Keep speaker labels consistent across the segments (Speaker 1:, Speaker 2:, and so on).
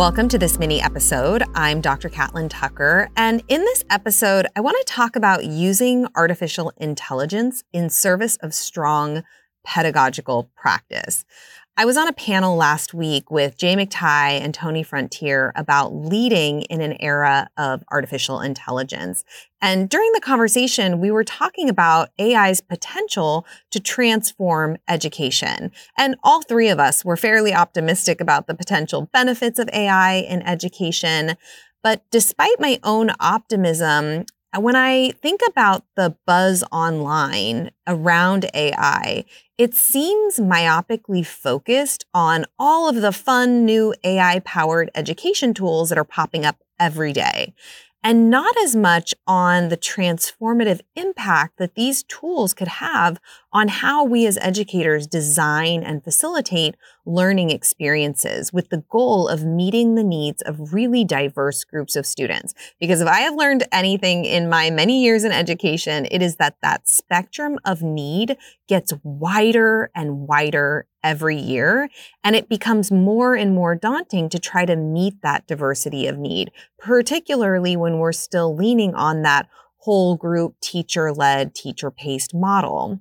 Speaker 1: Welcome to this mini episode. I'm Dr. Catlin Tucker, and in this episode, I want to talk about using artificial intelligence in service of strong pedagogical practice. I was on a panel last week with Jay McTighe and Tony Frontier about leading in an era of artificial intelligence. And during the conversation, we were talking about AI's potential to transform education. And all three of us were fairly optimistic about the potential benefits of AI in education. But despite my own optimism, when I think about the buzz online around AI, it seems myopically focused on all of the fun new AI powered education tools that are popping up every day and not as much on the transformative impact that these tools could have on how we as educators design and facilitate learning experiences with the goal of meeting the needs of really diverse groups of students. Because if I have learned anything in my many years in education, it is that that spectrum of need gets wider and wider every year. And it becomes more and more daunting to try to meet that diversity of need, particularly when we're still leaning on that whole group teacher led, teacher paced model.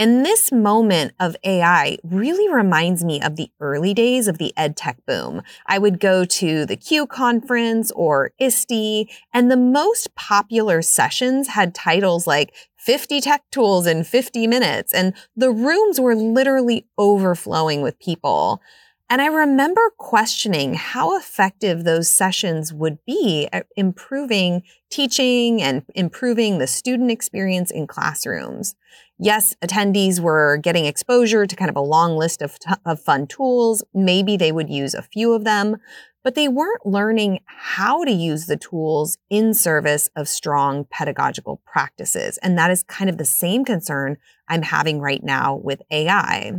Speaker 1: And this moment of AI really reminds me of the early days of the ed tech boom. I would go to the CUE conference or ISTE, and the most popular sessions had titles like 50 tech tools in 50 minutes, and the rooms were literally overflowing with people. And I remember questioning how effective those sessions would be at improving teaching and improving the student experience in classrooms. Yes, attendees were getting exposure to kind of a long list of, t- of fun tools. Maybe they would use a few of them, but they weren't learning how to use the tools in service of strong pedagogical practices. And that is kind of the same concern I'm having right now with AI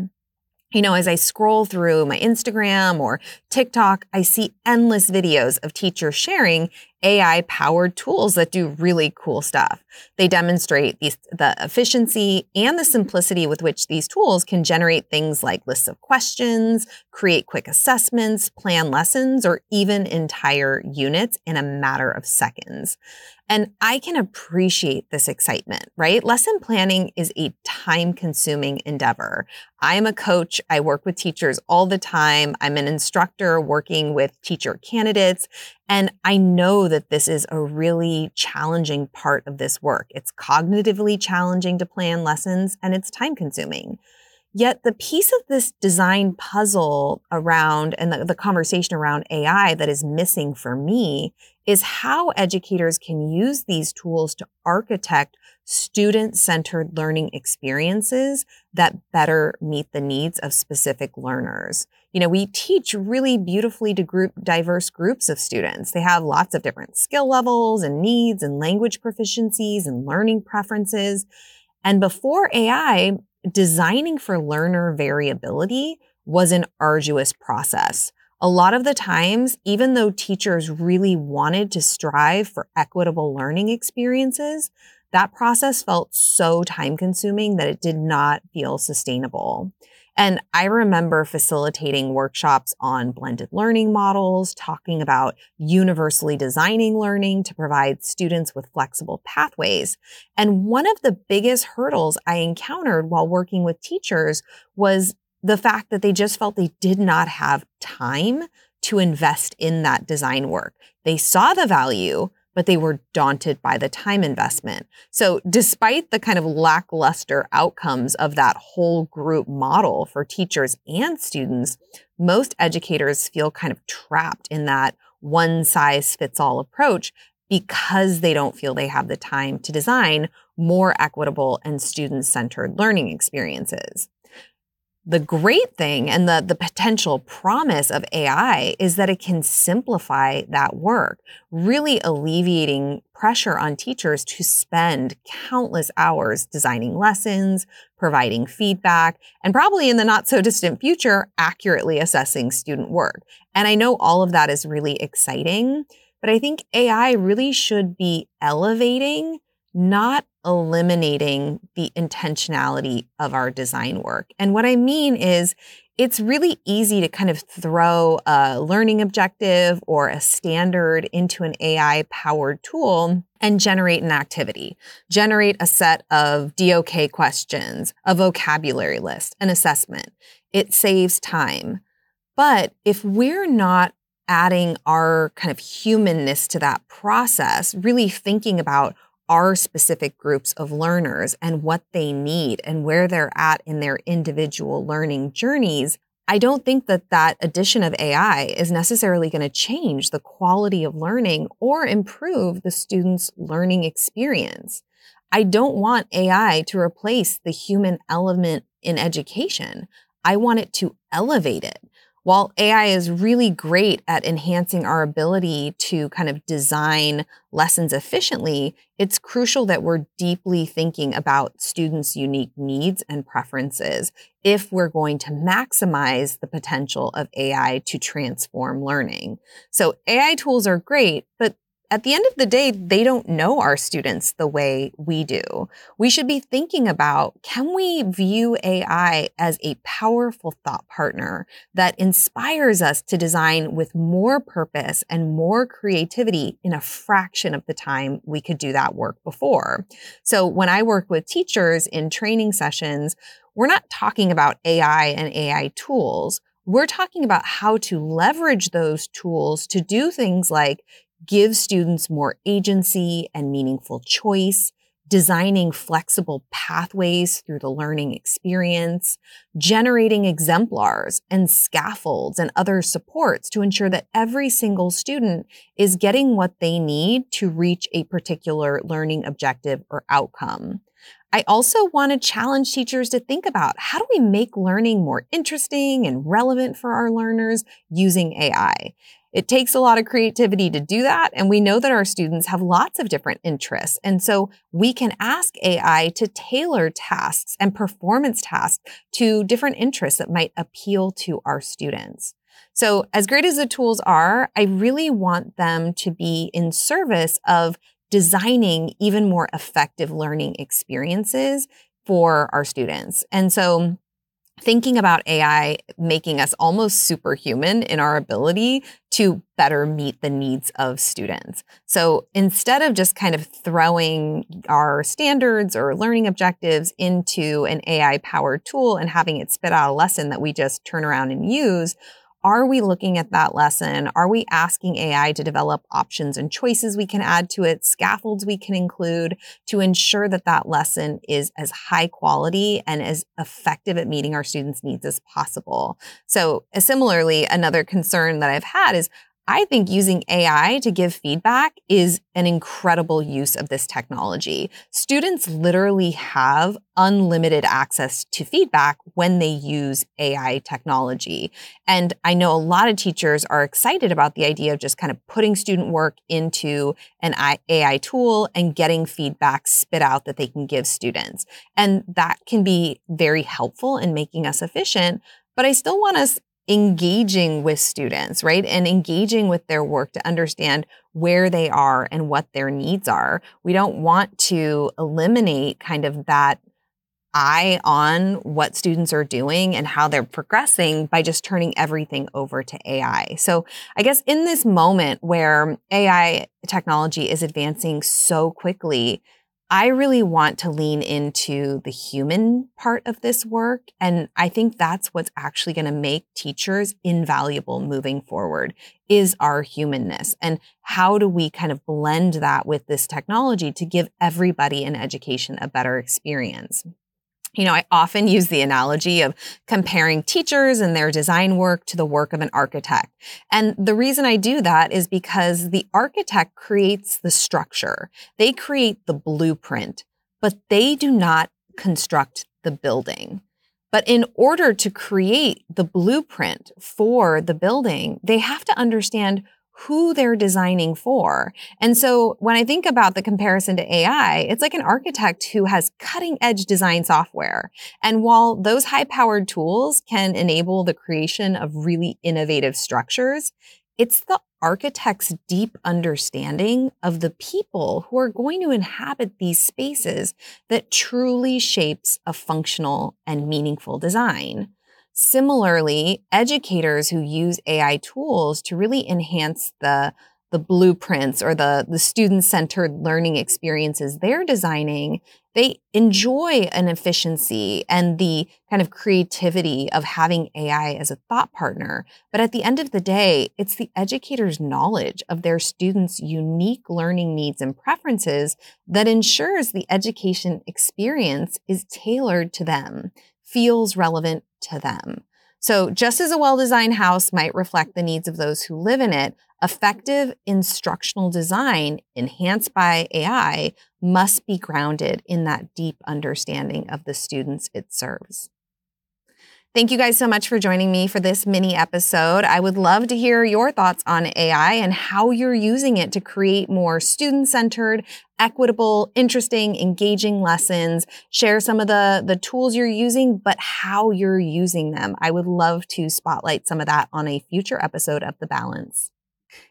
Speaker 1: you know, as I scroll through my Instagram or TikTok, I see endless videos of teachers sharing AI powered tools that do really cool stuff. They demonstrate the efficiency and the simplicity with which these tools can generate things like lists of questions, create quick assessments, plan lessons, or even entire units in a matter of seconds. And I can appreciate this excitement, right? Lesson planning is a time consuming endeavor. I'm a coach. I work with teachers all the time. I'm an instructor working with teacher candidates. And I know that this is a really challenging part of this work. It's cognitively challenging to plan lessons and it's time consuming. Yet the piece of this design puzzle around and the, the, conversation around AI that is missing for me is how educators can use these tools to architect student centered learning experiences that better meet the needs of specific learners. You know, we teach really beautifully to group diverse groups of students. They have lots of different skill levels and needs and language proficiencies and learning preferences. And before AI, designing for learner variability was an arduous process. A lot of the times, even though teachers really wanted to strive for equitable learning experiences, that process felt so time consuming that it did not feel sustainable. And I remember facilitating workshops on blended learning models, talking about universally designing learning to provide students with flexible pathways. And one of the biggest hurdles I encountered while working with teachers was the fact that they just felt they did not have time to invest in that design work. They saw the value, but they were daunted by the time investment. So despite the kind of lackluster outcomes of that whole group model for teachers and students, most educators feel kind of trapped in that one size fits all approach because they don't feel they have the time to design more equitable and student centered learning experiences the great thing and the, the potential promise of AI is that it can simplify that work, really alleviating pressure on teachers to spend countless hours designing lessons, providing feedback, and probably in the not so distant future, accurately assessing student work. And I know all of that is really exciting, but I think AI really should be elevating, not eliminating the intentionality of our design work. And what I mean is, it's really easy to kind of throw a learning objective or a standard into an AI powered tool and generate an activity, generate a set of DOK questions, a vocabulary list, an assessment. It saves time. But if we're not adding our kind of humanness to that process, really thinking about our specific groups of learners and what they need and where they're at in their individual learning journeys, I don't think that that addition of AI is necessarily going to change the quality of learning or improve the student's learning experience. I don't want AI to replace the human element in education. I want it to elevate it. While AI is really great at enhancing our ability to kind of design lessons efficiently, it's crucial that we're deeply thinking about students' unique needs and preferences if we're going to maximize the potential of AI to transform learning. So AI tools are great, but at the end of the day, they don't know our students the way we do. We should be thinking about can we view AI as a powerful thought partner that inspires us to design with more purpose and more creativity in a fraction of the time we could do that work before? So when I work with teachers in training sessions, we're not talking about AI and AI tools. We're talking about how to leverage those tools to do things like give students more agency and meaningful choice, designing flexible pathways through the learning experience, generating exemplars and scaffolds and other supports to ensure that every single student is getting what they need to reach a particular learning objective or outcome. I also want to challenge teachers to think about how do we make learning more interesting and relevant for our learners using AI? It takes a lot of creativity to do that. And we know that our students have lots of different interests. And so we can ask AI to tailor tasks and performance tasks to different interests that might appeal to our students. So as great as the tools are, I really want them to be in service of designing even more effective learning experiences for our students. And so thinking about AI making us almost superhuman in our ability to better meet the needs of students. So instead of just kind of throwing our standards or learning objectives into an AI powered tool and having it spit out a lesson that we just turn around and use, are we looking at that lesson? Are we asking AI to develop options and choices we can add to it, scaffolds we can include to ensure that that lesson is as high quality and as effective at meeting our students' needs as possible? So, uh, similarly, another concern that I've had is I think using AI to give feedback is an incredible use of this technology. Students literally have unlimited access to feedback when they use AI technology. And I know a lot of teachers are excited about the idea of just kind of putting student work into an AI tool and getting feedback spit out that they can give students. And that can be very helpful in making us efficient. But I still want us engaging with students, right? And engaging with their work to understand where they are and what their needs are. We don't want to eliminate kind of that eye on what students are doing and how they're progressing by just turning everything over to AI. So I guess in this moment where AI technology is advancing so quickly, I really want to lean into the human part of this work. And I think that's what's actually going to make teachers invaluable moving forward is our humanness. And how do we kind of blend that with this technology to give everybody in education a better experience? You know, I often use the analogy of comparing teachers and their design work to the work of an architect. And the reason I do that is because the architect creates the structure. They create the blueprint, but they do not construct the building. But in order to create the blueprint for the building, they have to understand who they're designing for. And so when I think about the comparison to AI, it's like an architect who has cutting edge design software. And while those high powered tools can enable the creation of really innovative structures, it's the architect's deep understanding of the people who are going to inhabit these spaces that truly shapes a functional and meaningful design. Similarly, educators who use AI tools to really enhance the the blueprints or the, the student centered learning experiences they're designing, they enjoy an efficiency and the kind of creativity of having AI as a thought partner. But at the end of the day, it's the educator's knowledge of their students' unique learning needs and preferences that ensures the education experience is tailored to them, feels relevant to them. So, just as a well designed house might reflect the needs of those who live in it, effective instructional design enhanced by AI must be grounded in that deep understanding of the students it serves. Thank you guys so much for joining me for this mini episode. I would love to hear your thoughts on AI and how you're using it to create more student centered, equitable, interesting, engaging lessons. Share some of the, the tools you're using, but how you're using them. I would love to spotlight some of that on a future episode of The Balance.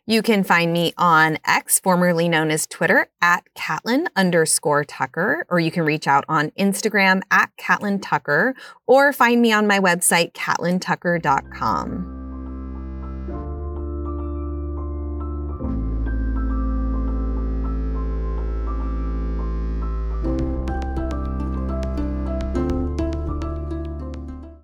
Speaker 1: You can find me on X, formerly known as Twitter, at Catlin underscore Tucker, or you can reach out on Instagram at Catlin Tucker, or find me on my website, catlintucker.com.